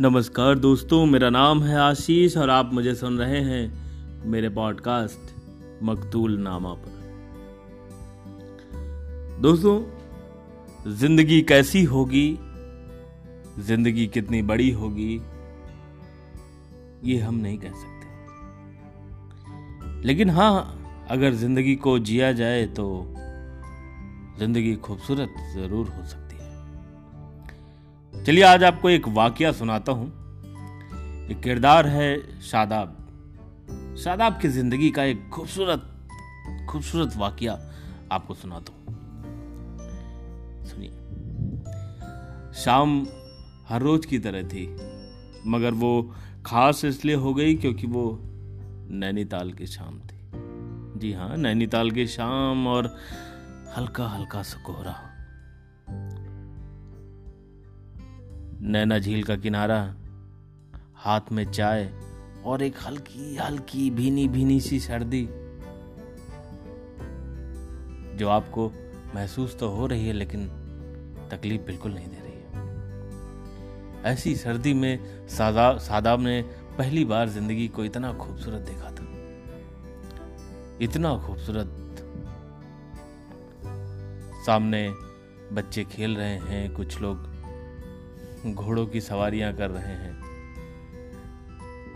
नमस्कार दोस्तों, मेरा नाम है आशीष और आप मुझे सुन रहे हैं मेरे पॉडकास्ट मकतूल नामा पर। दोस्तों, ज़िंदगी कैसी होगी? ज़िंदगी कितनी बड़ी होगी? ये हम नहीं कह सकते। लेकिन हाँ अगर ज़िंदगी को जिया जाए तो ज़िंदगी खूबसूरत ज़रूर हो सकती चलिए आज आपको एक वाक्य सुनाता हूँ। एक किरदार है शादाब। शादाब की ज़िंदगी का एक खूबसूरत खूबसूरत वाक्य आपको सुनाता हूँ। सुनिए। शाम हर रोज की तरह थी, मगर वो खास इसलिए हो गई क्योंकि वो नैनीताल की शाम थी। जी हाँ नैनीताल की शाम और हल्का हल्का सा कोहरा नैना झील का किनारा, हाथ में चाय और एक हल्की हल्की, भीनी भीनी सी सर्दी। जो आपको महसूस तो हो रही है, लेकिन तकलीफ़ बिल्कुल नहीं दे रही है। ऐसी सर्दी में सादा, सादाब ने पहली बार ज़िंदगी को इतना खूबसूरत देखा था। इतना खूबसूरत। सामने बच्चे खेल रहे हैं, कुछ लोग घोड़ों की सवारियाँ कर रहे हैं।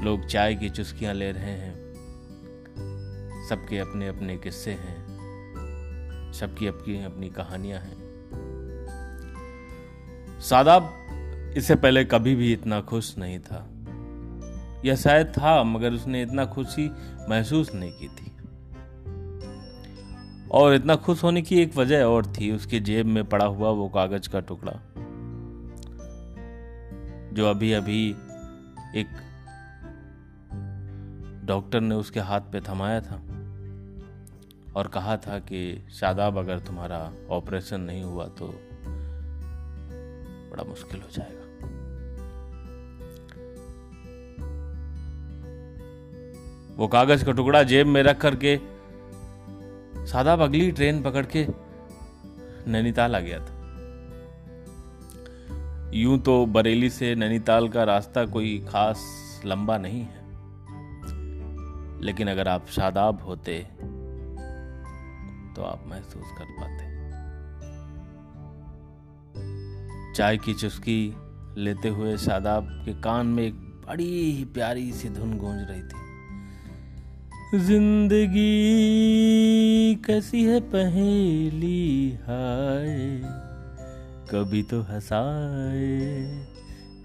लोग चाय की चुस्कियाँ ले रहे हैं। सबके अपने अपने किस्से हैं। सबकी अपनी अपनी कहानियाँ हैं। सादाब, इससे पहले कभी भी इतना खुश नहीं था। यह शायद था, मगर उसने इतना खुशी महसूस नहीं की थी। और इतना खुश होने की एक वजह और थी, उसके जेब में पड़ा हुआ वो कागज़ का टुकड़ा। जो अभी अभी एक डॉक्टर ने उसके हाथ पे थमाया था और कहा था कि शादाब, अगर तुम्हारा ऑपरेशन नहीं हुआ तो बड़ा मुश्किल हो जाएगा। वो कागज़ का टुकड़ा जेब में रख करके शादाब अगली ट्रेन पकड़ के नैनीताल आ गया था। यूँ तो बरेली से नैनीताल का रास्ता कोई खास लंबा नहीं है। लेकिन अगर आप शादाब होते तो आप महसूस कर पाते। चाय की चुस्की लेते हुए शादाब के कान में एक बड़ी ही प्यारी सी धुन गूंज रही थी। ज़िंदगी कैसी है पहेली हाय। कभी तो हंसाए,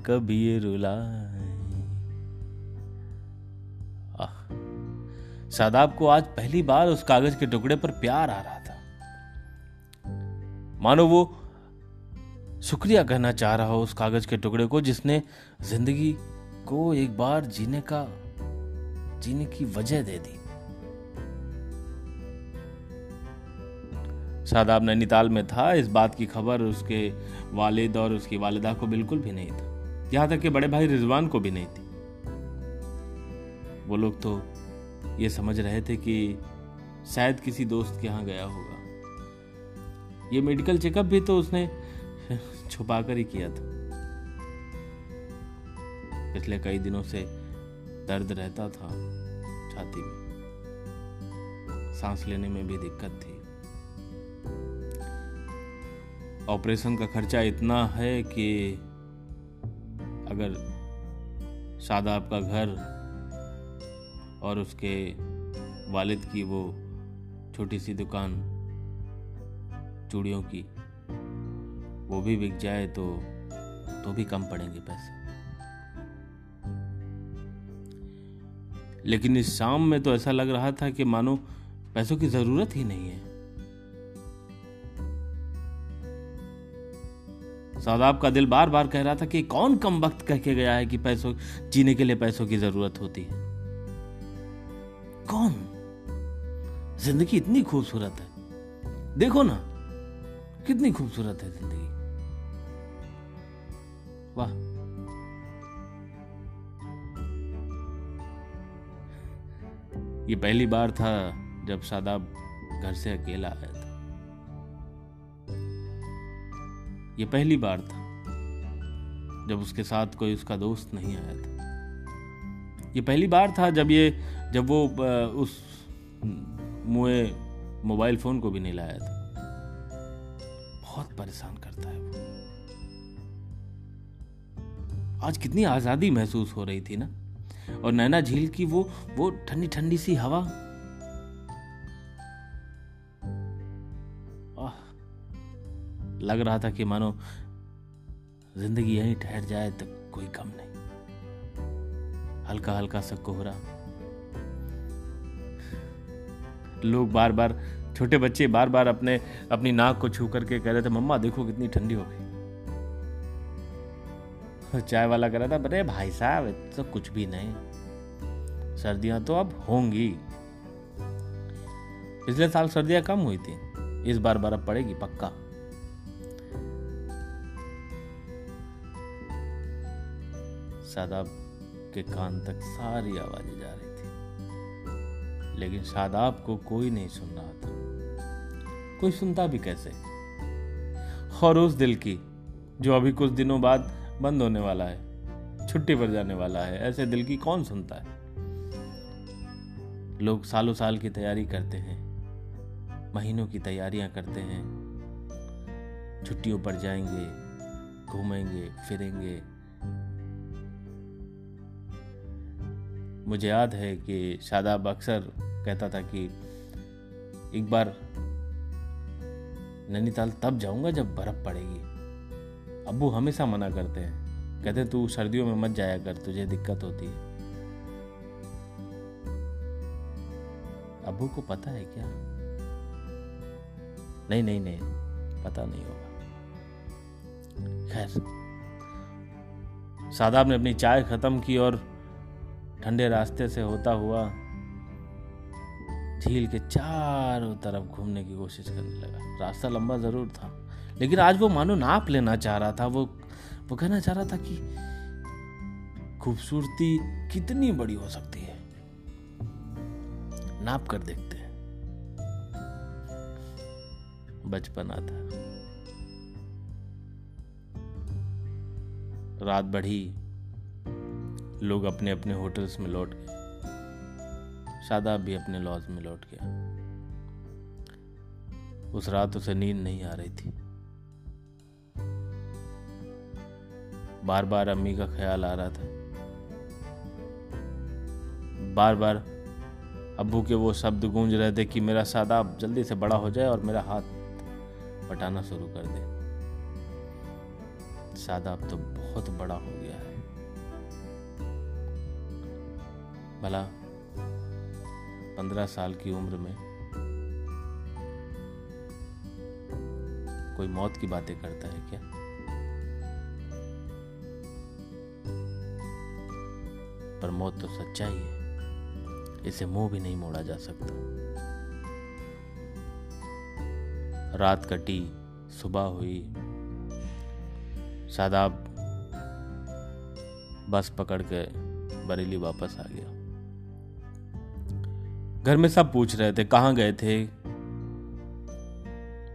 कभी ये रुलाए। शादाब को आज पहली बार उस कागज़ के टुकड़े पर प्यार आ रहा था। मानो वो शुक्रिया कहना चाह रहा हो उस कागज़ के टुकड़े को, जिसने ज़िंदगी को एक बार जीने का, जीने की वजह दे दी। शादाब नैनीताल में था। इस बात की खबर उसके वालिद और उसकी वालिदा को बिल्कुल भी नहीं था। यहाँ तक कि बड़े भाई रिजवान को भी नहीं थी। वो लोग तो ये समझ रहे थे कि शायद किसी दोस्त के यहाँ गया होगा। ये मेडिकल चेकअप भी तो उसने छुपा कर ही किया था। पिछले कई दिनों से दर्द रहता था छाती में। सांस लेने में भी दिक्कत थी। ऑपरेशन का खर्चा इतना है कि अगर शादाब आपका घर और उसके वालिद की वो छोटी सी दुकान चूड़ियों की वो भी बिक जाए तो तो भी कम पड़ेंगे पैसे। लेकिन इस शाम में तो ऐसा लग रहा था कि मानो पैसों की ज़रूरत ही नहीं है। सादाब का दिल बार बार कह रहा था कि कौन कम वक्त कह के गया है कि पैसों, जीने के लिए पैसों की ज़रूरत होती है? कौन? ज़िंदगी इतनी खूबसूरत है। देखो ना, कितनी खूबसूरत है ज़िंदगी। वाह। ये पहली बार था जब शादाब घर से अकेला आया था। ये पहली बार था, जब उसके साथ कोई उसका दोस्त नहीं आया था। ये पहली बार था जब ये, जब वो उस मुए मोबाइल फ़ोन को भी नहीं लाया था। बहुत परेशान करता है वो। आज कितनी आज़ादी महसूस हो रही थी ना? और नैना झील की वो वो ठंडी ठंडी सी हवा लग रहा था कि मानो ज़िंदगी यहीं ठहर जाए तो कोई कम नहीं। हल्का हल्का सा कोहरा। लोग बार बार छोटे बच्चे बार बार अपने, अपनी नाक को छू करके कह रहे थे, मम्मा, देखो कितनी ठंडी हो गई। चाय वाला कह रहा था, अरे भाई साहब तो कुछ भी नहीं। सर्दियाँ तो अब होंगी। पिछले साल सर्दियाँ कम हुई थी। इस बार बर्फ़ पड़ेगी, पक्का। शादाब के कान तक सारी आवाज़ें जा रही थी। लेकिन शादाब को कोई नहीं सुन रहा था। कोई सुनता भी कैसे? और उस दिल की, जो अभी कुछ दिनों बाद बंद होने वाला है, छुट्टी पर जाने वाला है, ऐसे दिल की कौन सुनता है? लोग सालों साल की तैयारी करते हैं, महीनों की तैयारियाँ करते हैं। छुट्टियों पर जाएँगे, घूमेंगे, फिरेंगे मुझे याद है कि शादाब अक्सर कहता था कि एक बार नैनीताल तब जाऊँगा जब बर्फ़ पड़ेगी। अबू हमेशा मना करते हैं। कहते तू सर्दियों में मत जाया कर, तुझे दिक्कत होती है। अबू को पता है क्या? नहीं नहीं नहीं, पता नहीं होगा। खैर सादाब ने अपनी चाय खत्म की और ठंडे रास्ते से होता हुआ झील के चारों तरफ़ घूमने की कोशिश करने लगा। रास्ता लंबा ज़रूर था, लेकिन आज वो मानो नाप लेना चाह रहा था। वो वो कहना चाह रहा था कि खूबसूरती कितनी बड़ी हो सकती है। नाप कर देखते हैं। बचपन आता रात बढ़ी लोग अपने अपने होटल्स में लौट गए। शादाब भी अपने लॉज में लौट गया। उस रात उसे नींद नहीं आ रही थी। बार बार अम्मी का ख्याल आ रहा था। बार बार अब्बू के वो शब्द गूंज रहे थे कि मेरा सादाब जल्दी से बड़ा हो जाए और मेरा हाथ पटाना शुरू कर दे। सादाब तो बहुत बड़ा हो गया। भला पंद्रह साल की उम्र में कोई मौत की बातें करता है क्या? पर मौत तो सच्चाई है। इसे मुँह भी नहीं मोड़ा जा सकता। रात कटी, सुबह हुई। शादाब बस पकड़ के बरेली वापस आ गया। घर में सब पूछ रहे थे, कहाँ गए थे?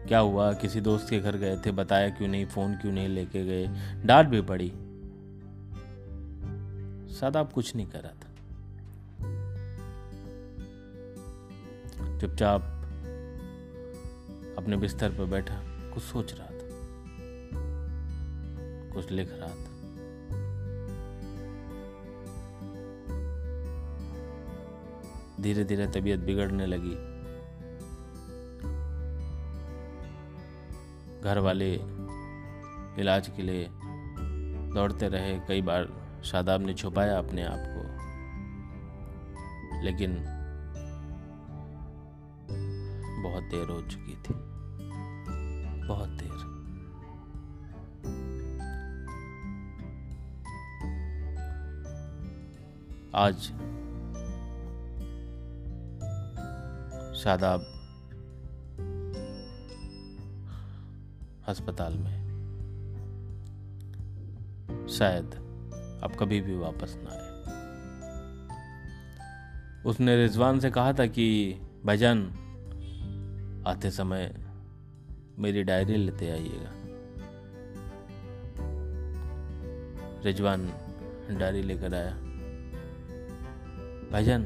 क्या हुआ? किसी दोस्त के घर गए थे, बताया क्यों नहीं, फ़ोन क्यों नहीं लेके गए? डांट भी पड़ी। सादाब कुछ नहीं कर रहा था। चुपचाप अपने बिस्तर पर बैठा, कुछ सोच रहा था, कुछ लिख रहा था। धीरे धीरे तबीयत बिगड़ने लगी। घर वाले इलाज के लिए दौड़ते रहे, कई बार शादाब ने छुपाया अपने आप को। लेकिन बहुत देर हो चुकी थी। बहुत देर। आज शादाब अस्पताल में। शायद अब कभी भी वापस ना आए। उसने रिजवान से कहा था कि, भाईजान, आते समय मेरी डायरी लेते आइएगा। रिजवान डायरी लेकर आया। भाईजान,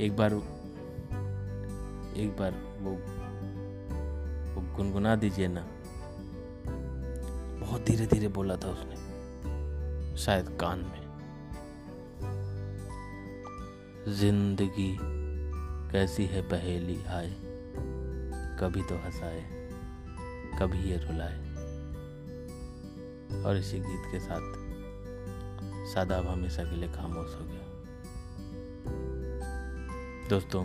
एक बार एक बार वो वो गुनगुना दीजिए ना। बहुत धीरे धीरे बोला था उसने, शायद कान में। ज़िंदगी कैसी है पहेली आए, कभी तो हंसाए, कभी ये रुलाए। और इसी गीत के साथ सादाब हमेशा के लिए खामोश हो गया। दोस्तों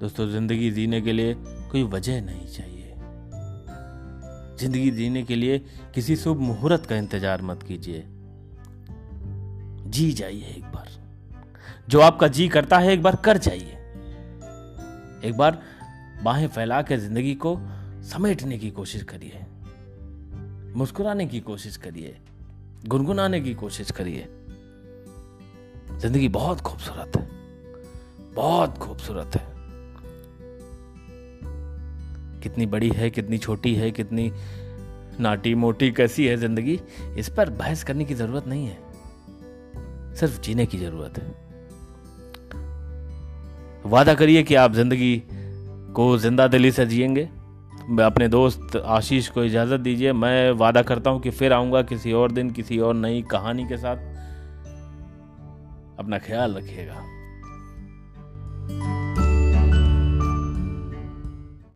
दोस्तों, ज़िंदगी जीने के लिए कोई वजह नहीं चाहिए। ज़िंदगी जीने के लिए किसी शुभ मुहूर्त का इंतज़ार मत कीजिए। जी जाइए एक बार। जो आपका जी करता है, एक बार कर जाइए। एक बार बाहें फैला के ज़िंदगी को समेटने की कोशिश करिए। मुस्कुराने की कोशिश करिए। गुनगुनाने की कोशिश करिए। ज़िंदगी बहुत खूबसूरत है। बहुत खूबसूरत है। कितनी बड़ी है, कितनी छोटी है, कितनी नाटी मोटी कैसी है ज़िंदगी, इस पर बहस करने की ज़रूरत नहीं है। सिर्फ़ जीने की ज़रूरत है। वादा करिए कि आप ज़िंदगी को ज़िंदा दिली से जिएँगे। अपने दोस्त आशीष को इजाज़त दीजिए। मैं वादा करता हूँ कि फिर आऊँगा किसी और दिन, किसी और नई कहानी के साथ। अपना ख्याल रखिएगा।